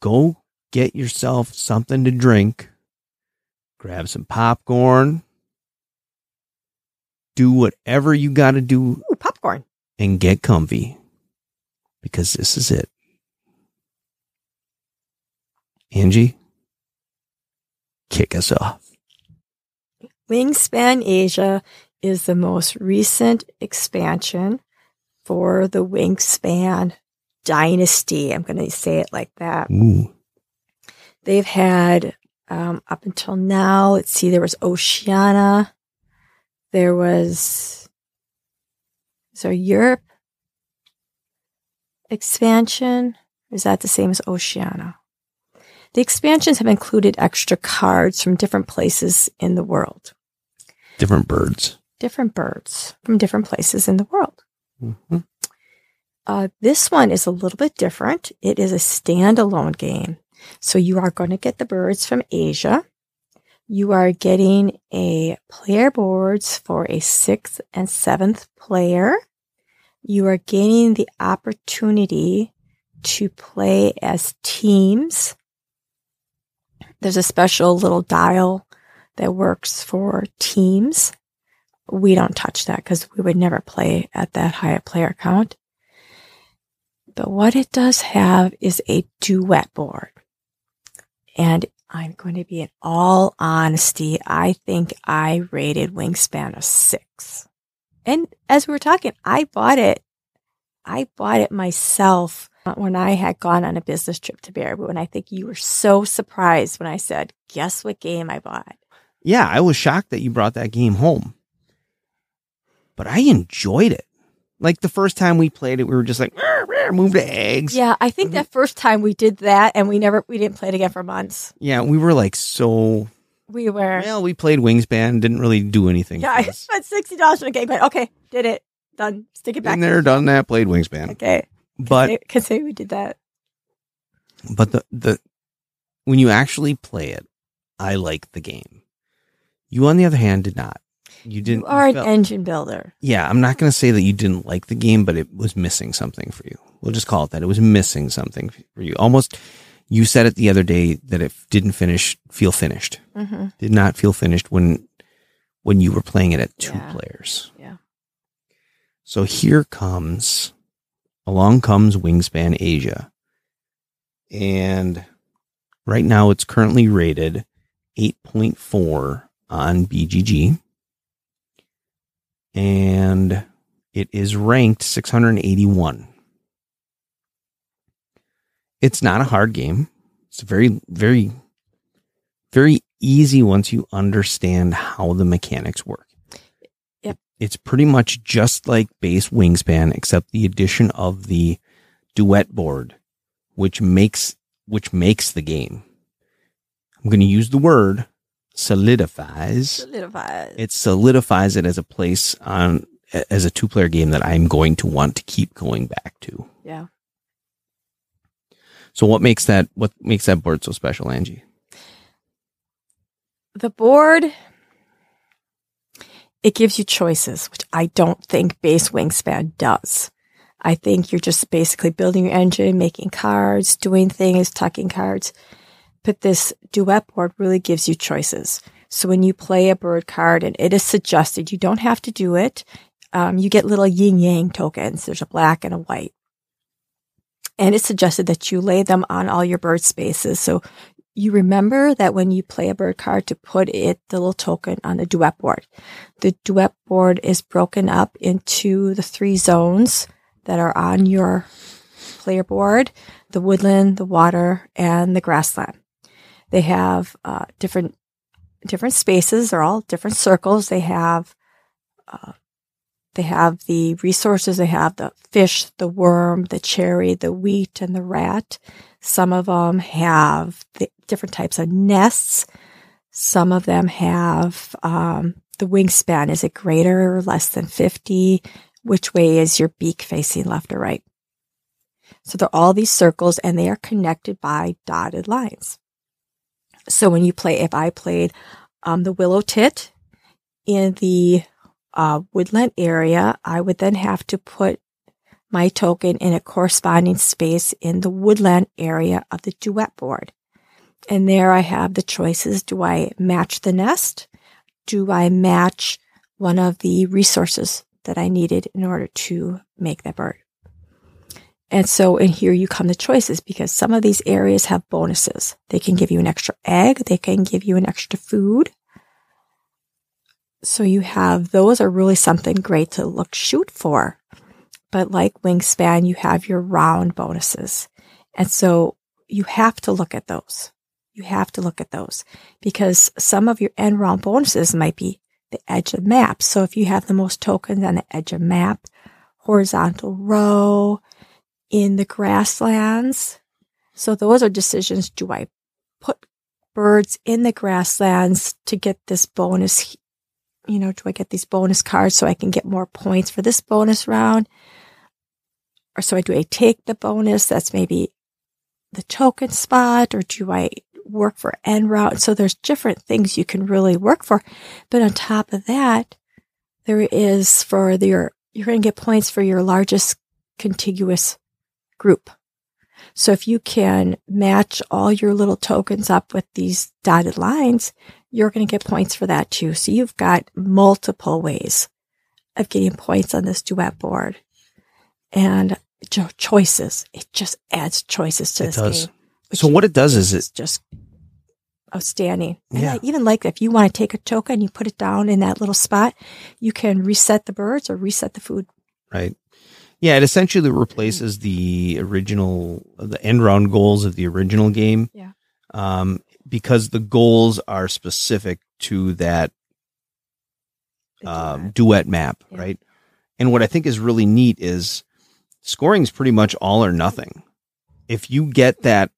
go get yourself something to drink, grab some popcorn, do whatever you got to do Ooh, popcorn. and get comfy because this is it. Angie, kick us off. Wingspan Asia is the most recent expansion for the Wingspan dynasty. I'm going to say it like that. Ooh, They've had, um, up until now, let's see, there was Oceania. There was, is there Europe expansion? Is that the same as Oceania? The expansions have included extra cards from different places in the world. different birds. different birds from different places in the world. Mhm. Uh, this one is a little bit different. It is a standalone game. So you are going to get the birds from Asia. You are getting a player boards for a sixth and seventh player. You are gaining the opportunity to play as teams. There's a special little dial that works for teams. We don't touch that because we would never play at that high a player count. But what it does have is a duet board. And I'm going to be in all honesty, I think I rated Wingspan a six. And as we were talking, I bought it. I bought it myself when I had gone on a business trip to Baraboo. And I think you were so surprised when I said, guess what game I bought? Yeah, I was shocked that you brought that game home, but I enjoyed it. Like the first time we played it, we were just like, "Rah, rah," move the eggs. Yeah, I think mm-hmm. that first time we did that and we never, we didn't play it again for months. Yeah, we were like so. We were, Well, we played Wingspan, didn't really do anything. yeah, I spent $60 on a game, but okay, did it. Done. Stick it back. In there, done that, played Wingspan. Okay. But Can say we did that. but the the when you actually play it, I like the game. You, on the other hand, did not. you didn't. You are an felt- engine builder. yeah, I'm not going to say that you didn't like the game, but it was missing something for you. We'll just call it that. It was missing something for you. Almost, you said it the other day that it didn't finish, feel finished. Mm-hmm. Did not feel finished when, when you were playing it at two Yeah. players. Yeah. So here comes, along comes Wingspan Asia. And right now it's currently rated 8.4 on BGG. And it is ranked 681. It's not a hard game. It's very, very, very easy once you understand how the mechanics work. It's pretty much just like base wingspan, except the addition of the duet board, which makes which makes the game. I'm going to use the word solidifies. Solidified. It solidifies it as a place on as a two player game that I'm going to want to keep going back to. yeah. So what makes that what makes that board so special, Angie? The board, it gives you choices, which I don't think base wingspan does. I think you're just basically building your engine, making cards, doing things, tucking cards. But this duet board really gives you choices. So when you play a bird card and it is suggested, you don't have to do it. Um, you get little yin yang tokens. There's a black and a white. And it's suggested that you lay them on all your bird spaces. So you remember that when you play a bird card to put it, the little token on the duet board. The duet board is broken up into the three zones that are on your player board, the woodland, the water, and the grassland. They have uh, different different spaces. They're all different circles. They have uh, they have the resources. They have the fish, the worm, the cherry, the wheat, and the rat. Some of them have the different types of nests. Some of them have um, the wingspan. Is it greater or less than 50? Which way is your beak facing, left or right? So they're all these circles and they are connected by dotted lines. So when you play, if I played um, the willow tit in the uh, woodland area, I would then have to put my token in a corresponding space in the woodland area of the duet board. And there I have the choices. Do I match the nest? Do I match one of the resources that I needed in order to make that bird? And so in here you come the choices because some of these areas have bonuses. They can give you an extra egg. They can give you an extra food. So you have, those are really something great to look, shoot for. But like Wingspan, you have your round bonuses. And so you have to look at those. You have to look at those because some of your end round bonuses might be the edge of map. So if you have the most tokens on the edge of map, horizontal row, in the grasslands. So those are decisions. Do I put birds in the grasslands to get this bonus? You know, do I get these bonus cards so I can get more points for this bonus round? Or so I do I take the bonus that's maybe the token spot or do I work for end route? So there's different things you can really work for. But on top of that, there is for your, you're going to get points for your largest contiguous group. So if you can match all your little tokens up with these dotted lines, you're going to get points for that too. So you've got multiple ways of getting points on this duet board and cho- choices. It just adds choices to It this does. game. So what it does is is it just outstanding. And Yeah. I even like if you want to take a token, and you put it down in that little spot, you can reset the birds or reset the food. right. Yeah, it essentially replaces the original the end round goals of the original game. Yeah. Um, because the goals are specific to that um, duet map, Yeah. right? And what I think is really neat is scoring is pretty much all or nothing. If you get that,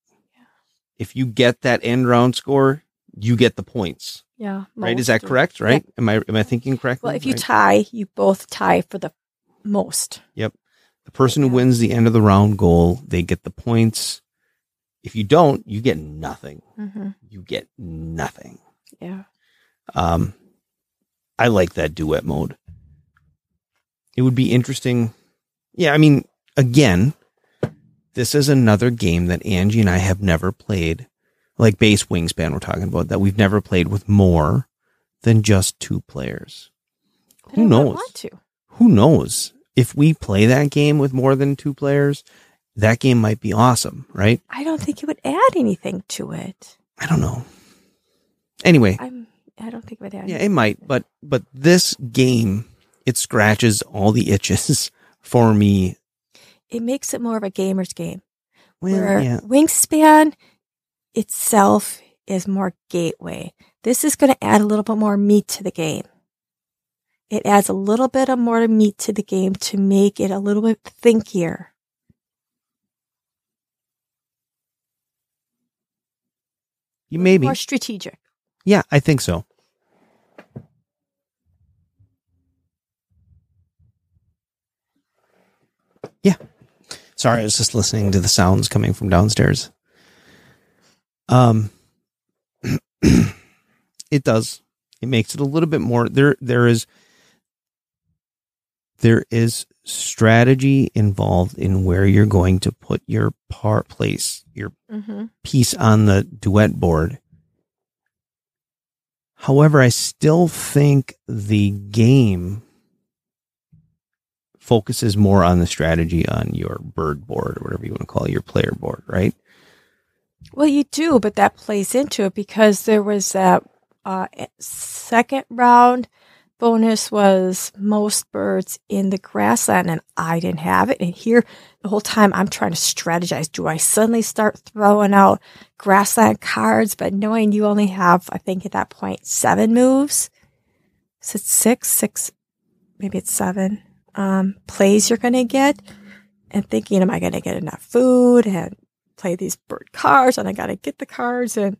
if you get that end round score, you get the points, yeah. right? Is that correct? Right? Am I am I thinking correctly? Well, if you Right? tie, you both tie for the most. Yep. The person who wins the end of the round goal, they get the points. If you don't, you get nothing. Mm-hmm. You get nothing. Yeah. Um, I like that duet mode. It would be interesting. Yeah, I mean, again, this is another game that Angie and I have never played, like base wingspan we're talking about, that we've never played with more than just two players. But Who I knows? Want to? Who knows? If we play that game with more than two players, that game might be awesome, right? I don't think it would add anything to it. I don't know. Anyway, I'm. I don't think it would add. yeah, it might, but but this game it scratches all the itches (laughs) for me. It makes it more of a gamer's game. Well, where yeah, Wingspan itself is more gateway. This is going to add a little bit more meat to the game. It adds a little bit of more meat to the game to make it a little bit thinkier. you maybe. More strategic. Yeah, I think so. Yeah. Sorry, I was just listening to the sounds coming from downstairs. Um (clears throat) it does. It makes it a little bit more there there is there is strategy involved in where you're going to put your part place, your Mm-hmm. piece on the duet board. However, I still think the game focuses more on the strategy on your bird board or whatever you want to call it, your player board, right? Well, you do, but that plays into it because there was that uh, second round bonus was most birds in the grassland, and I didn't have it. And here, the whole time, I'm trying to strategize. Do I suddenly start throwing out grassland cards, but knowing you only have, I think at that point, seven moves? Is it six? Six? Maybe it's seven. Um, plays you're going to get, and thinking, am I going to get enough food and play these bird cards and I got to get the cards. And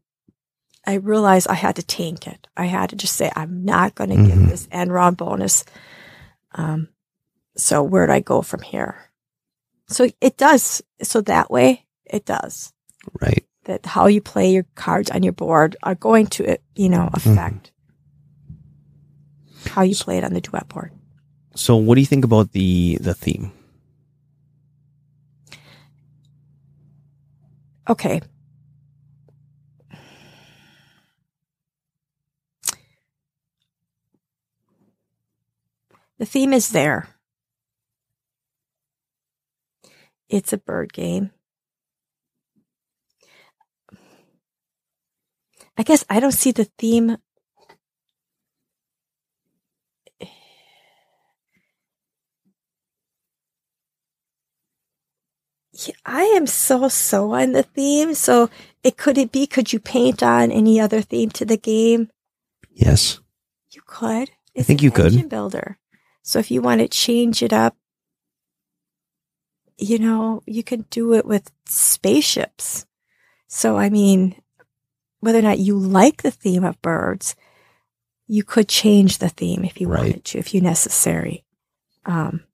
I realized I had to tank it. I had to just say, I'm not going to Mhm. get this end round bonus. Um, so where'd I go from here? So it does. So that way it does Right. that how you play your cards on your board are going to, you know, affect how you play it on the duet board. So what do you think about the the theme? Okay. The theme is there. It's a bird game. I guess I don't see the theme. I am so so on the theme. So it could it be? Could you paint on any other theme to the game? Yes. You could. It's think you could. Builder. So if you want to change it up, you know, you could do it with spaceships. So I mean, whether or not you like the theme of birds, you could change the theme if you Right. wanted to, if you necessary. Um,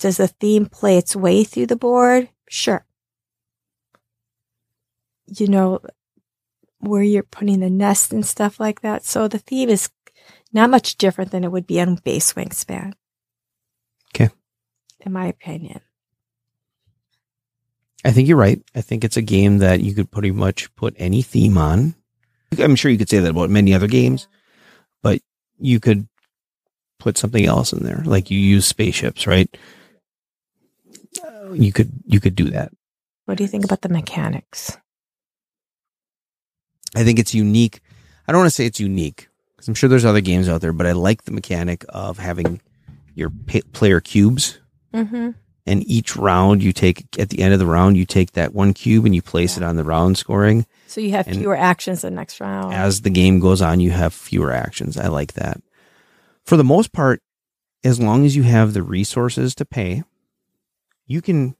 does the theme play its way through the board? Sure. You know, where you're putting the nest and stuff like that. So the theme is not much different than it would be on base wingspan. Okay. In my opinion. I think you're right. I think it's a game that you could pretty much put any theme on. I'm sure you could say that about many other games, but you could put something else in there. Like you use spaceships, right? You could you could do that. What do you think about the mechanics? I think it's unique. I don't want to say it's unique because I'm sure there's other games out there, but I like the mechanic of having your pa- player cubes Mm-hmm. and each round you take at the end of the round you take that one cube and you place it on the round scoring So you have And- fewer actions the next round. as the game goes on you have fewer actions i like that for the most part as long as you have the resources to pay you can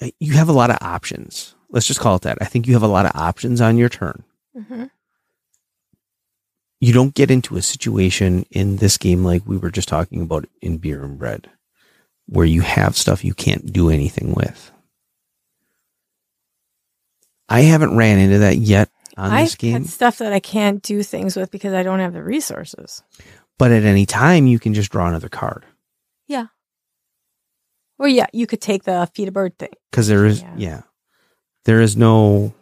uh, you have a lot of options let's just call it that i think you have a lot of options on your turn mm-hmm. you don't get into a situation in this game like we were just talking about in beer and bread where you have stuff you can't do anything with i haven't ran into that yet on I this game. had stuff that I can't do things with because I don't have the resources. But at any time, you can just draw another card Yeah. Well, yeah, you could take the feed a bird thing. because there is, Yeah. yeah. there is no.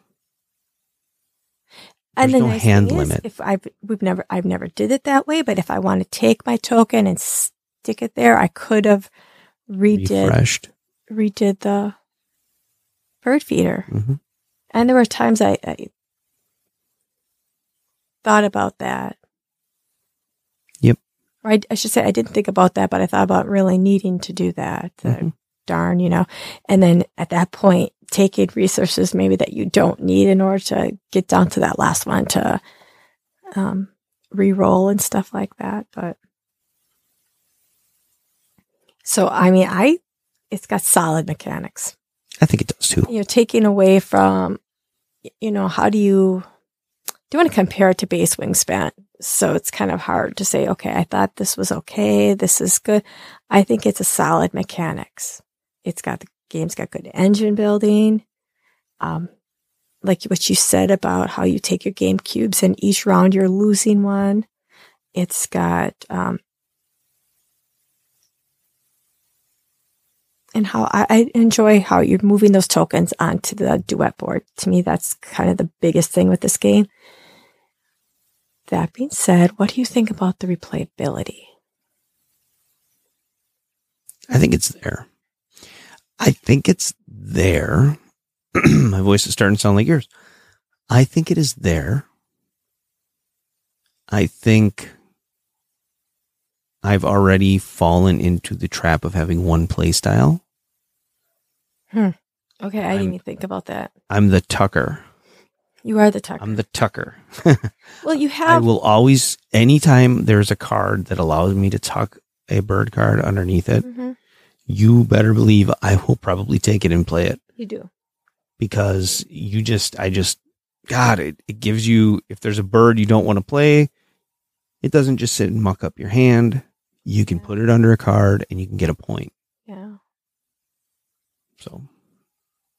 And the no nice hand thing is, limit. if I've we've never I've never did it that way, but if I want to take my token and stick it there, I could have redid refreshed. redid the bird feeder. Mhm. And there were times I, I thought about that. Or I, I should say I didn't think about that, but I thought about really needing to do that. Mhm. Darn, you know. And then at that point, taking resources maybe that you don't need in order to get down to that last one to um, re-roll and stuff like that. But so I mean, I it's got solid mechanics I think it does too. you know, taking away from, you know, how do you, do you want to compare it to base wingspan? So it's kind of hard to say, okay, I thought this was okay. This is good. I think it's a solid mechanics. It's got the game's got good engine building. Um, like what you said about how you take your game cubes and each round you're losing one. It's got, um, and how I, I enjoy how you're moving those tokens onto the duet board. To me, that's kind of the biggest thing with this game. That being said, what do you think about the replayability? I think it's there. I think it's there. (clears throat) My voice is starting to sound like yours. I think it is there. I think I've already fallen into the trap of having one play style. Hmm. Okay, I I'm- didn't even think about that. I'm the Tucker. You are the Tucker. I'm the Tucker. (laughs) well, you have. I will always, anytime there's a card that allows me to tuck a bird card underneath it, Mhm, you better believe I will probably take it and play it. you do. because you just, I just, God, it, it gives you, if there's a bird you don't want to play, it doesn't just sit and muck up your hand. You can Yeah. put it under a card and you can get a point. Yeah. So,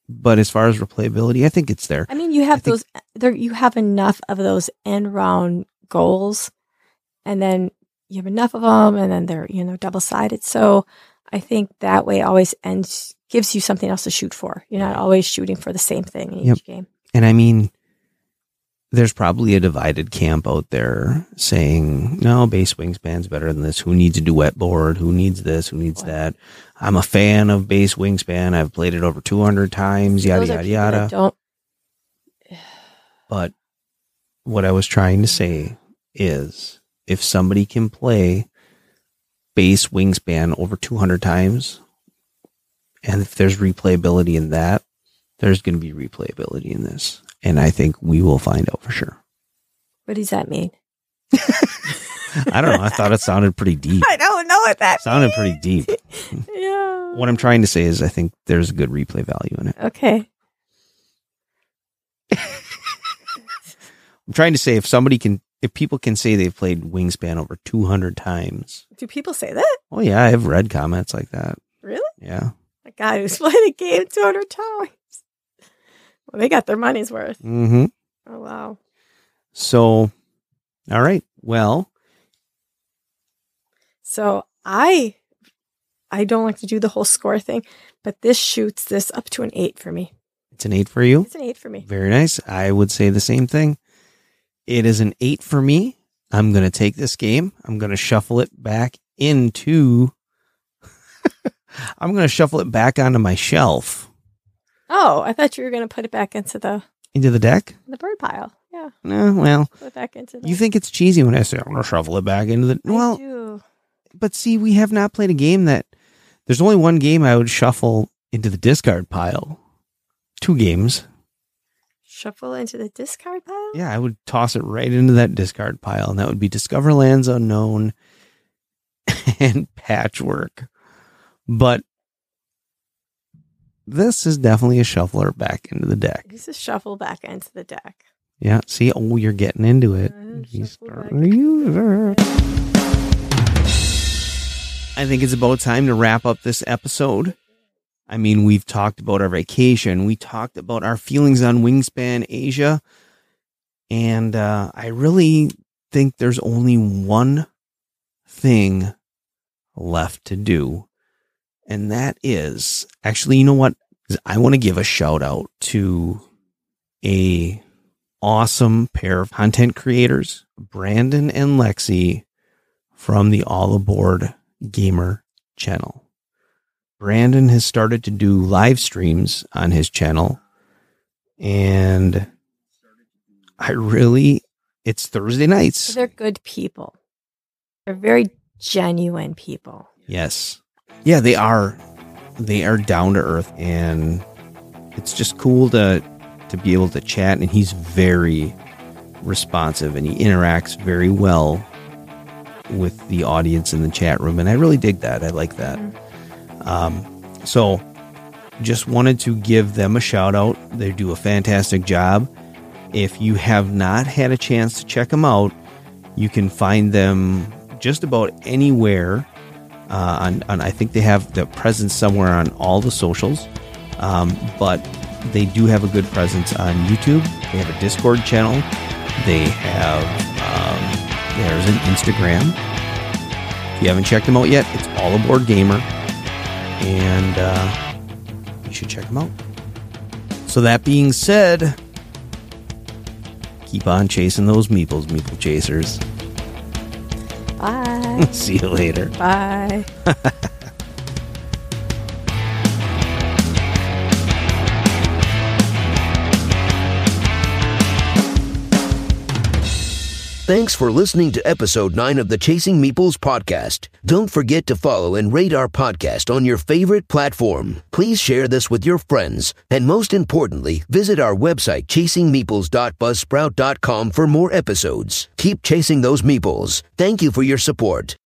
but as far as replayability, I think it's there. I mean, you have think- those. There, you have enough of those end round goals, and then you have enough of them, and then they're you know double sided. So I think that way always ends gives you something else to shoot for. You're not always shooting for the same thing in Yep. each game. And I mean, there's probably a divided camp out there saying, no, base wingspan's better than this. Who needs a duet board? Who needs this? Who needs that? I'm a fan of base wingspan. I've played it over 200 times, yada, yada, yada. Don't But what I was trying to say is if somebody can play base wingspan over 200 times, and if there's replayability in that, there's going to be replayability in this. And I think we will find out for sure. what does that mean? (laughs) I don't know. I thought it sounded pretty deep. I don't know what that Sounded pretty deep. (laughs) Yeah. What I'm trying to say is I think there's a good replay value in it. Okay. I'm trying to say if somebody can, if people can say they've played Wingspan over 200 times. Do people say that? Oh, yeah. I've read comments like that. Really? Yeah. A guy who's played a game 200 times. Well, they got their money's worth. Mm-hmm. Oh, wow. So, all right. Well, So I I don't like to do the whole score thing, but this shoots this up to an eight for me. it's an eight for you. It's an eight for me. Very nice. I would say the same thing. It is an eight for me. I'm going to take this game. I'm going to shuffle it back into. (laughs) I'm going to shuffle it back onto my shelf Oh, I thought you were going to put it back into the into the deck. the bird pile. Yeah, No, well, put it back into the. you think it's cheesy when I say I'm going to shuffle it back into the. I Well, do. but see, we have not played a game that. There's only one game I would shuffle into the discard pile. Two games. shuffle into the discard pile. Yeah, I would toss it right into that discard pile, and that would be Discover Lands Unknown (laughs) and Patchwork. But this is definitely a shuffler back into the deck. He's is shuffle back into the deck. Yeah, see, oh, you're getting into it. Uh, You shuffle to use the I think it's about time to wrap up this episode. I mean, we've talked about our vacation. We talked about our feelings on Wingspan Asia. And uh, I really think there's only one thing left to do. And that is actually, you know what? I want to give a shout out to a awesome pair of content creators, Brandon and Lexi from the All Aboard Gamer channel. Brandon has started to do live streams on his channel and I really it's Thursday nights. They're good people. They're very genuine people. Yes. Yeah, they are they are down to earth and it's just cool to to be able to chat and he's very responsive and he interacts very well with the audience in the chat room and I really dig that. I like that. Um so just wanted to give them a shout out. They do a fantastic job. If you have not had a chance to check them out, you can find them just about anywhere. Uh, I think they have the presence somewhere on all the socials, um, but they do have a good presence on YouTube. They have a Discord channel. They have um, there's an Instagram. If you haven't checked them out yet, it's All Aboard Gamer, and uh, you should check them out. So that being said, keep on chasing those meeples, meeple chasers. Bye. (laughs) See you later. Bye. (laughs) Thanks for listening to episode 9 of the Chasing Meeples podcast. Don't forget to follow and rate our podcast on your favorite platform. Please share this with your friends. And most importantly, visit our website chasingmeeples.buzzsprout.com for more episodes. Keep chasing those meeples. Thank you for your support.